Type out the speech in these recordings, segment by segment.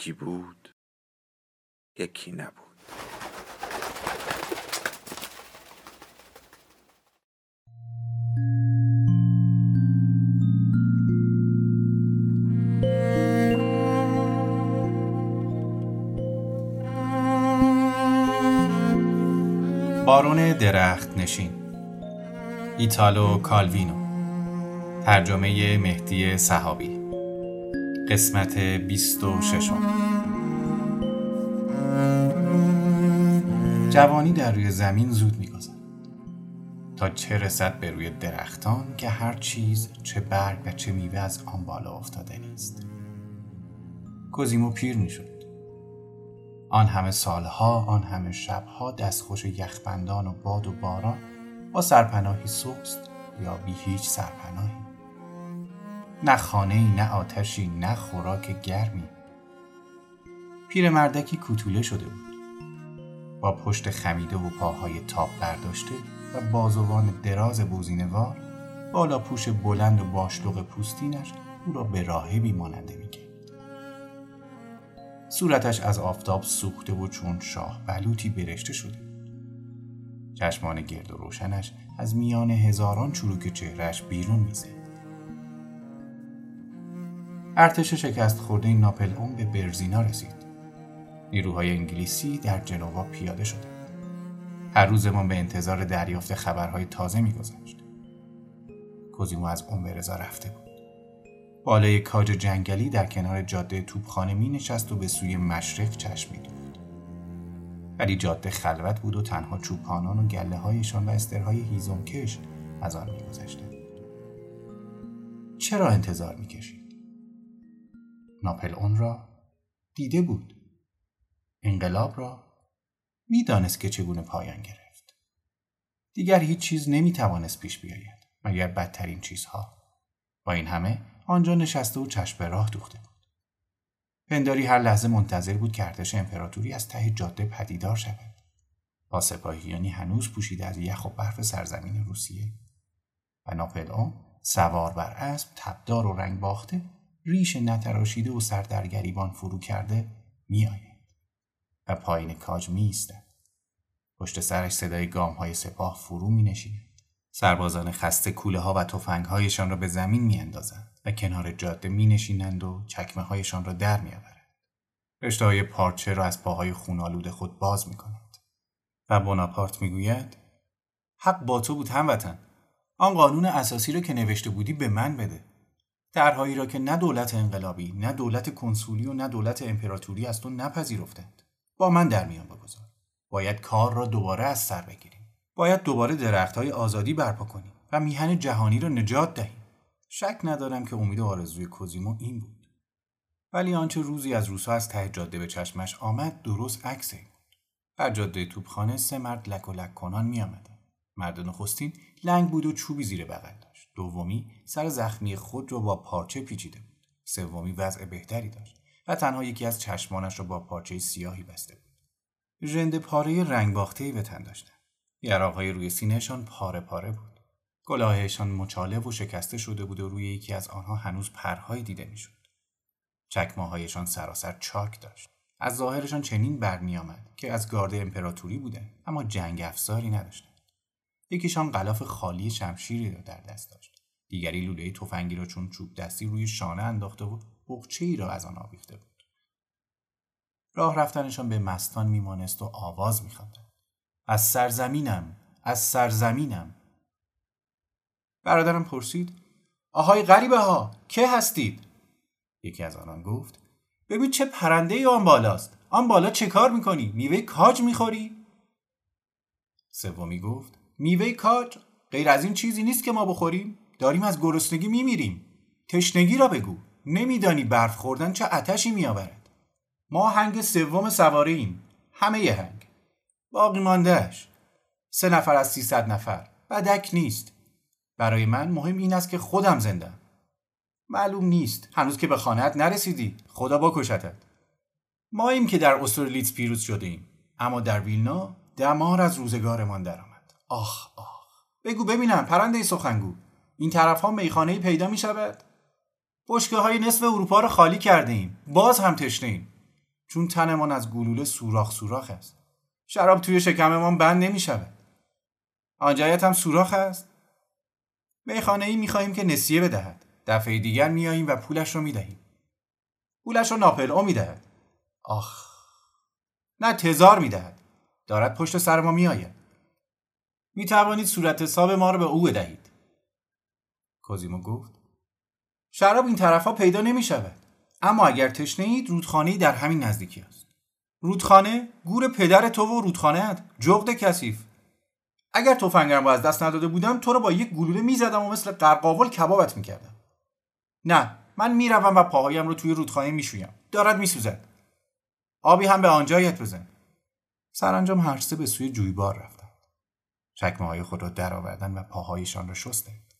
یکی بود یکی نبود. بارون درخت نشین. ایتالو کالوینو. ترجمه مهدی صحابی. قسمت 26 جوانی در روی زمین زود میگذرد. تا چه رسد به روی درختان که هر چیز چه برگ و چه میوه از آن بالا افتاده نیست. کوزیمو پیر می‌شد. آن همه سالها آن همه شبها دستخوش یخبندان و باد و باران با سرپناهی سست یا بی هیچ سرپناهی. نه خانه نه آتشی نه خوراک گرمی. پیرمردکی کوتوله شده بود. با پشت خمیده و پاهای تاپ برداشته و بازوان دراز بوزینوار بالا پوش بلند و باشلوق پوستینش او را به راهبی ماننده می‌کرد. صورتش از آفتاب سوخته و چون شاه بلوطی برشته شده چشمان گرد و روشنش از میان هزاران چروک چهرش بیرون می‌زد. ارتش شکست خورده ناپل اون به برزینا رسید. نیروهای انگلیسی در جنوا پیاده شدند. هر روزمان به انتظار دریافت خبرهای تازه میگذشت. کوزیمو از رضا رفته بود. بالای کاج جنگلی در کنار جاده توپخانه می نشست و به سوی مشرق چشم می ولی جاده خلوت بود و تنها چوپانان و گله هایشان و استرهای هیزمکش از آن می چرا انتظار می کشید؟ ناپل اون را دیده بود. انقلاب را می‌دانست که چگونه پایان گرفت. دیگر هیچ چیز نمی‌توانست پیش بیاید مگر بدترین چیزها. با این همه آنجا نشسته و چشم به راه دوخته بود. پنداری هر لحظه منتظر بود که ارتش امپراتوری از ته جاده پدیدار شود. با سپاهیانی هنوز پوشیده از یخ و برف سرزمین روسیه. و ناپل اون سوار بر اسب تبدار و رنگ باخته ریش نتراشیده و سر در گریبان فرو کرده میآید و پایین کاج می ایستد. پشت سرش صدای گام های سپاه فرو می نشیند. سربازان خسته کوله ها و تفنگ هایشان را به زمین می اندازند و کنار جاده می نشینند و چکمه هایشان را در می آورند. رشته های پارچه را از پاهای خونالود خود باز می کند. و بناپارت می گوید حق با تو بود هموطن. آن قانون اساسی را که نوشته بودی به من بده. درهایی را که نه دولت انقلابی نه دولت کنسولی و نه دولت امپراتوری از تو نپذیرفتند. با من در میان بگذار. باید کار را دوباره از سر بگیریم. باید دوباره درختهای آزادی برپا کنیم و میهن جهانی را نجات دهیم. شک ندارم که امید و آرزوی کوزیمو این بود. ولی آنچه روزی از روسا از ته جاده به چشمش آمد درست عکس بود. در جاده توپخانه سه مرد لک و لک کنان می مرد نخستین لنگ بود و چوبی زیر بغل دومی سر زخمی خود را با پارچه پیچیده بود. سومی وضع بهتری داشت و تنها یکی از چشمانش را با پارچه سیاهی بسته بود. ژنده پاره رنگ باخته به تن داشتند یراقهای روی سینهشان پاره پاره بود. کلاهشان مچاله و شکسته شده بود و روی یکی از آنها هنوز پرهایی دیده می‌شد. چکماهایشان سراسر چاک داشت. از ظاهرشان چنین برمیآمد که از گارد امپراتوری بودند اما جنگ افزاری نداشتند یکیشان غلاف خالی شمشیری را در دست داشت. دیگری لوله تفنگی را چون چوب دستی روی شانه انداخته و بخچه ای را از آن آویخته بود. راه رفتنشان به مستان میمانست و آواز میخواندند. از سرزمینم از سرزمینم. برادرم پرسید آهای غریبه ها که هستید؟ یکی از آنان گفت ببین چه پرنده ای آن بالاست. آن بالا چه کار می‌کنی؟ میوه کاج می‌خوری؟ سومی گفت میوه کاج غیر از این چیزی نیست که ما بخوریم. داریم از گرسنگی میمیریم. تشنگی را بگو. نمیدانی برف خوردن چه آتشی میآورد. ما هنگ سوم سواره ایم. همه ی هنگ. باقی ماندهش سه نفر از سیصد نفر. بدک نیست. برای من مهم این است که خودم زندم معلوم نیست. هنوز که به خانهت نرسیدی. خدا بکشتت. ما ایم که در استرلیتز پیروز شده ایم. اما در ویلنا دمار از روزگارمان درآمد. آخ آخ. بگو ببینم. پرنده سخنگو. این طرف ها میخانه پیدا می شود؟ بشکه های نصف اروپا رو خالی کرده ایم باز هم تشنه ایم. چون تنمان از گلوله سوراخ سوراخ است. شراب توی شکممان بند نمی شود آنجایت هم سوراخ است. میخانه ای می خواهیم که نسیه بدهد. دفعه دیگر میاییم و پولش رو می‌دهیم. پولش رو ناپل او می‌دهد. آخ. نه تزار می‌دهد. دارد پشت سر ما میآید. می توانید صورت حساب ما رو به او بدهید. کوزیمو گفت شراب این طرفها پیدا نمی شود اما اگر تشنه اید رودخانه در همین نزدیکی است. رودخانه گور پدر تو و رودخانه جغد کثیف. اگر تفنگم رو از دست نداده بودم تو رو با یک گلوله می‌زدم و مثل قرقاول کبابت می‌کردم. نه من می‌روم و پاهایم رو توی رودخانه می‌شویم. دارد میسوزد. آبی هم به آنجایت بزن. سرانجام هر سه به سوی جویبار رفتند. چکمه های خود را درآوردند و پاهایشان را شستند.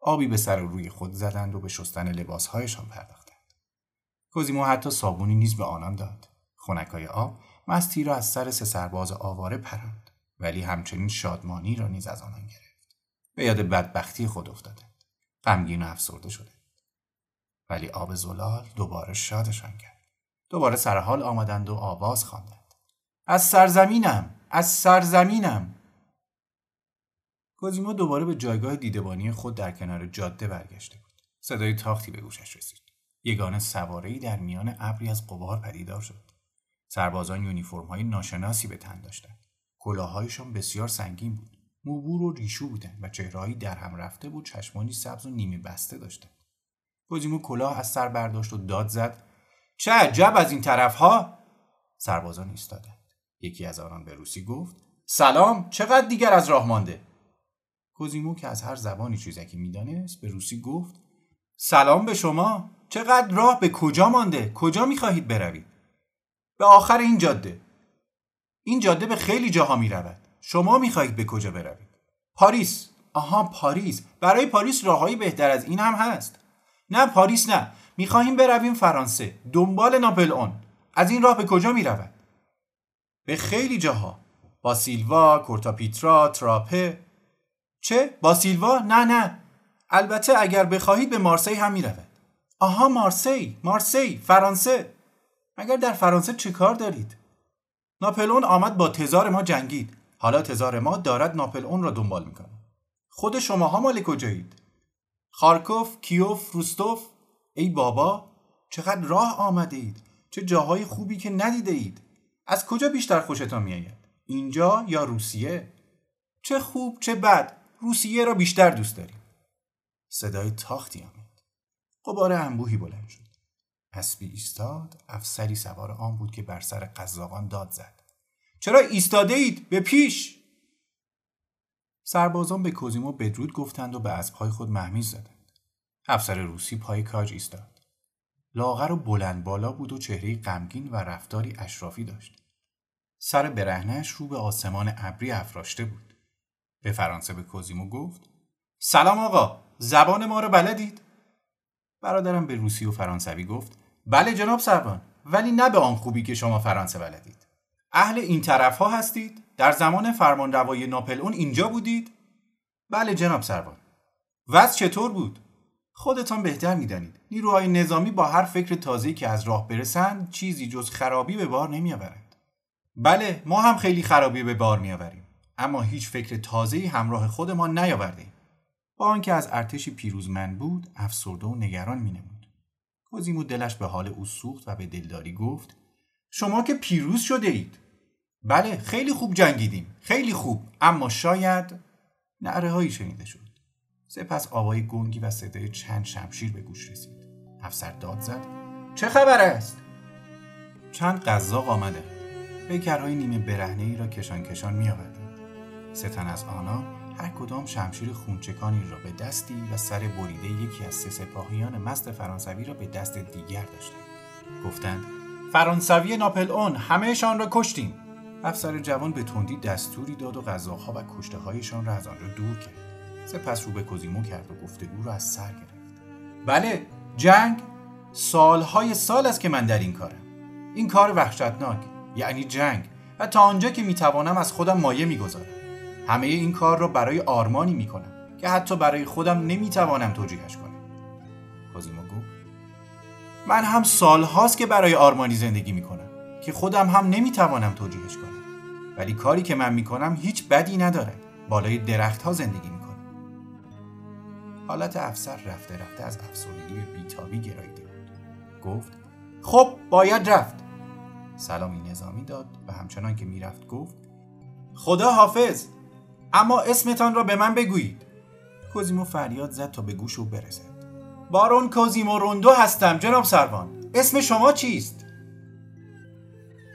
آبی به سر و روی خود زدند و به شستن لباسهایشان پرداختند. کوزیمو حتی صابونی نیز به آنان داد. خونکای آب مستی را از سر سه سرباز آواره پراند ولی همچنین شادمانی را نیز از آنان گرفت. به یاد بدبختی خود افتادند. غمگین و افسرده شده ولی آب زلال دوباره شادشان کرد. دوباره سر حال آمدند و آواز خواندند. از سرزمینم از سرزمینم! کوزیمو دوباره به جایگاه دیدبانی خود در کنار جاده برگشته بود. صدای تاختی به گوشش رسید. یگانه سوارهای در میان ابری از قبار پدیدار شد. سربازان یونیفرم های ناشناسی به تن داشتند. کلاههایشان بسیار سنگین بود. موبور و ریشو بودند و چهرههایی در هم رفته بود چشمانی سبز و نیمه بسته داشتند. کوزیمو کلاه از سر برداشت و داد زد. چه عجب از این طرفها! سربازان ایستادند. یکی از آنان به روسی گفت سلام چقدر دیگر از راه مانده؟ کوزیمو که از هر زبانی چیزکی می‌دانست به روسی گفت سلام به شما چقدر راه به کجا مانده کجا می‌خواهید بروید به آخر این جاده این جاده به خیلی جاها می رود. شما می خواهید به کجا بروید؟ پاریس. آها پاریس. برای پاریس راههایی بهتر از این هم هست. نه پاریس نه. می خواهیم برویم فرانسه. دنبال ناپلئون. از این راه به کجا می رود؟ به خیلی جاها. با سیلوا، کورتاپیترا، تراپه. چه؟ با سیلوا؟ نه نه. البته اگر بخواهید به مارسی هم می رود. آها مارسی، مارسی، فرانسه. مگر در فرانسه چه کار دارید؟ ناپلئون آمد با تزار ما جنگید حالا تزار ما دارد ناپلئون را دنبال می‌کنه خود شماها مال کجایید خارکوف کیوف روستوف ای بابا چقدر راه آمده اید چه جاهای خوبی که ندیده اید از کجا بیشتر خوشتان میآید اینجا یا روسیه چه خوب چه بد روسیه را بیشتر دوست داریم. صدای تاختی آمد. قبار انبوهی بلند شد. اسبی ایستاد افسری سوار آن بود که بر سر قزاقان داد زد. چرا ایستاده اید به پیش! سربازان به کوزیمو بدرود گفتند و به اسبهای خود مهمیز زدند. افسر روسی پای کاج ایستاد. لاغر و بلند بالا بود و چهره غمگین و رفتاری اشرافی داشت. سر برهنش رو به آسمان ابری افراشته بود. به فرانسه به کوزیمو گفت. سلام آقا زبان ما رو بلدید؟ برادرم به روسی و فرانسوی گفت. بله جناب سربان ولی نه به آن خوبی که شما فرانسه بلدید. اهل این طرف ها هستید؟ در زمان فرمان روای ناپل اون اینجا بودید؟ بله جناب سربان وضع چطور بود؟ خودتان بهتر می‌دانید. نیروهای نظامی با هر فکر تازه‌ای که از راه برسند چیزی جز خرابی به بار نمیآورند. بله ما هم خیلی خرابی به بار میآوریم. اما هیچ فکر تازه‌ای همراه خودمان نیاوردیم با آنکه از ارتشی پیروزمند بود افسرده و نگران مینمود. کوزیمو دلش به حال او سوخت و به دلداری گفت شما که پیروز شده اید بله خیلی خوب جنگیدیم خیلی خوب اما شاید نعره هایی شنیده شد. سپس آوای گنگی و صدای چند شمشیر به گوش رسید. افسر داد زد چه خبر است؟ چند قزاق آمده. پیکرهای نیمه برهنه ای را کشان کشان می ستن از آنها هر کدام شمشیر خونچکانی را به دستی و سر بریده یکی از سه سپاهیان مست فرانسوی را به دست دیگر داشتند. گفتند فرانسوی ناپل اون همهشان را کشتیم. افسر جوان به تندی دستوری داد و غذاها و کشته هایشان را از آنجا دور کرد. سپس رو به کوزیمو کرد و گفتگو را از سر گرفت. بله جنگ سالهای سال است که من در این کارم. این کار وحشتناک یعنی جنگ. و تا آنجا که می‌توانم از خودم مایه می‌گذارم. همه این کار را برای آرمانی می‌کنم که حتی برای خودم نمی‌توانم توجیهش کنم. کوزیمو گفت من هم سالهاست که برای آرمانی زندگی می‌کنم که خودم هم نمی‌توانم توجیهش کنم. ولی کاری که من می‌کنم هیچ بدی نداره. بالای درخت ها زندگی می‌کنم. حالت افسر رفته رفته از افسردگی به بیتابی گراییده بود گفت خب باید رفت. سلامی نظامی داد و همچنان که می‌رفت گفت خدا حافظ. اما اسمتان را به من بگویید. کوزیمو فریاد زد تا به گوش او برسد. بارون کوزیمو روندو هستم جناب سروان. اسم شما چیست؟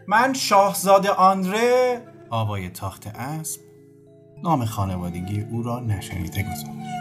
من شاهزاده آندره آوای تاخت اسب. نام خانوادگی او را نشنیده گذاشت.